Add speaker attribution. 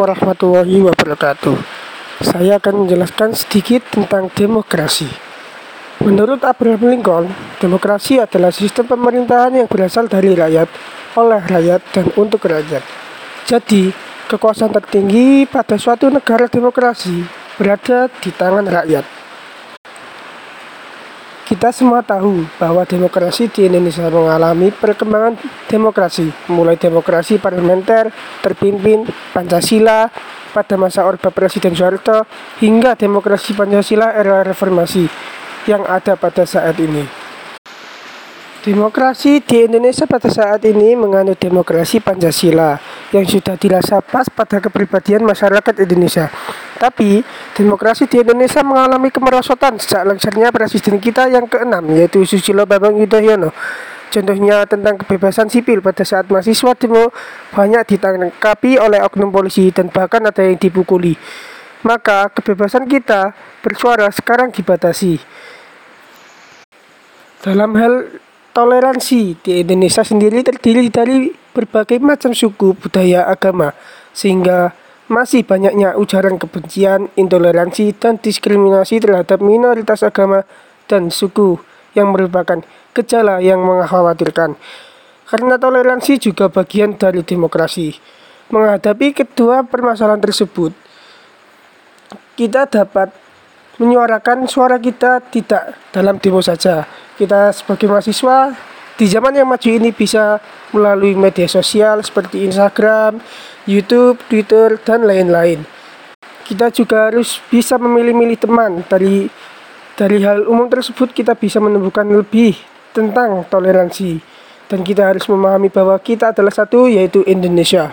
Speaker 1: warahmatullahi wabarakatuh. Saya akan menjelaskan sedikit tentang demokrasi. Menurut Abraham Lincoln, demokrasi adalah sistem pemerintahan yang berasal dari rakyat, oleh rakyat, dan untuk rakyat. Jadi, kekuasaan tertinggi pada suatu negara demokrasi berada di tangan rakyat. Kita semua tahu bahwa demokrasi di Indonesia mengalami perkembangan demokrasi, mulai demokrasi parlementer terpimpin Pancasila pada masa Orde Presiden Soeharto hingga demokrasi Pancasila era reformasi yang ada pada saat ini. Demokrasi di Indonesia pada saat ini menganut demokrasi Pancasila yang sudah dirasa pas pada kepribadian masyarakat Indonesia. Tapi, demokrasi di Indonesia mengalami kemerosotan sejak lengsernya presiden kita yang keenam, yaitu Susilo Bambang Yudhoyono. Contohnya tentang kebebasan sipil pada saat mahasiswa demo banyak ditangkapi oleh oknum polisi dan bahkan ada yang dipukuli. Maka kebebasan kita bersuara sekarang dibatasi. Dalam hal Toleransi di Indonesia sendiri terdiri dari berbagai macam suku, budaya, agama, sehingga masih banyaknya ujaran kebencian, intoleransi, dan diskriminasi terhadap minoritas agama dan suku yang merupakan gejala yang mengkhawatirkan. Karena toleransi juga bagian dari demokrasi. Menghadapi kedua permasalahan tersebut, kita dapat menyuarakan suara kita tidak dalam demo saja, kita sebagai mahasiswa di zaman yang maju ini bisa melalui media sosial seperti Instagram, YouTube, Twitter, dan lain-lain. Kita juga harus bisa memilih-milih teman dari dari hal umum tersebut kita bisa menemukan lebih tentang toleransi dan kita harus memahami bahwa kita adalah satu yaitu Indonesia.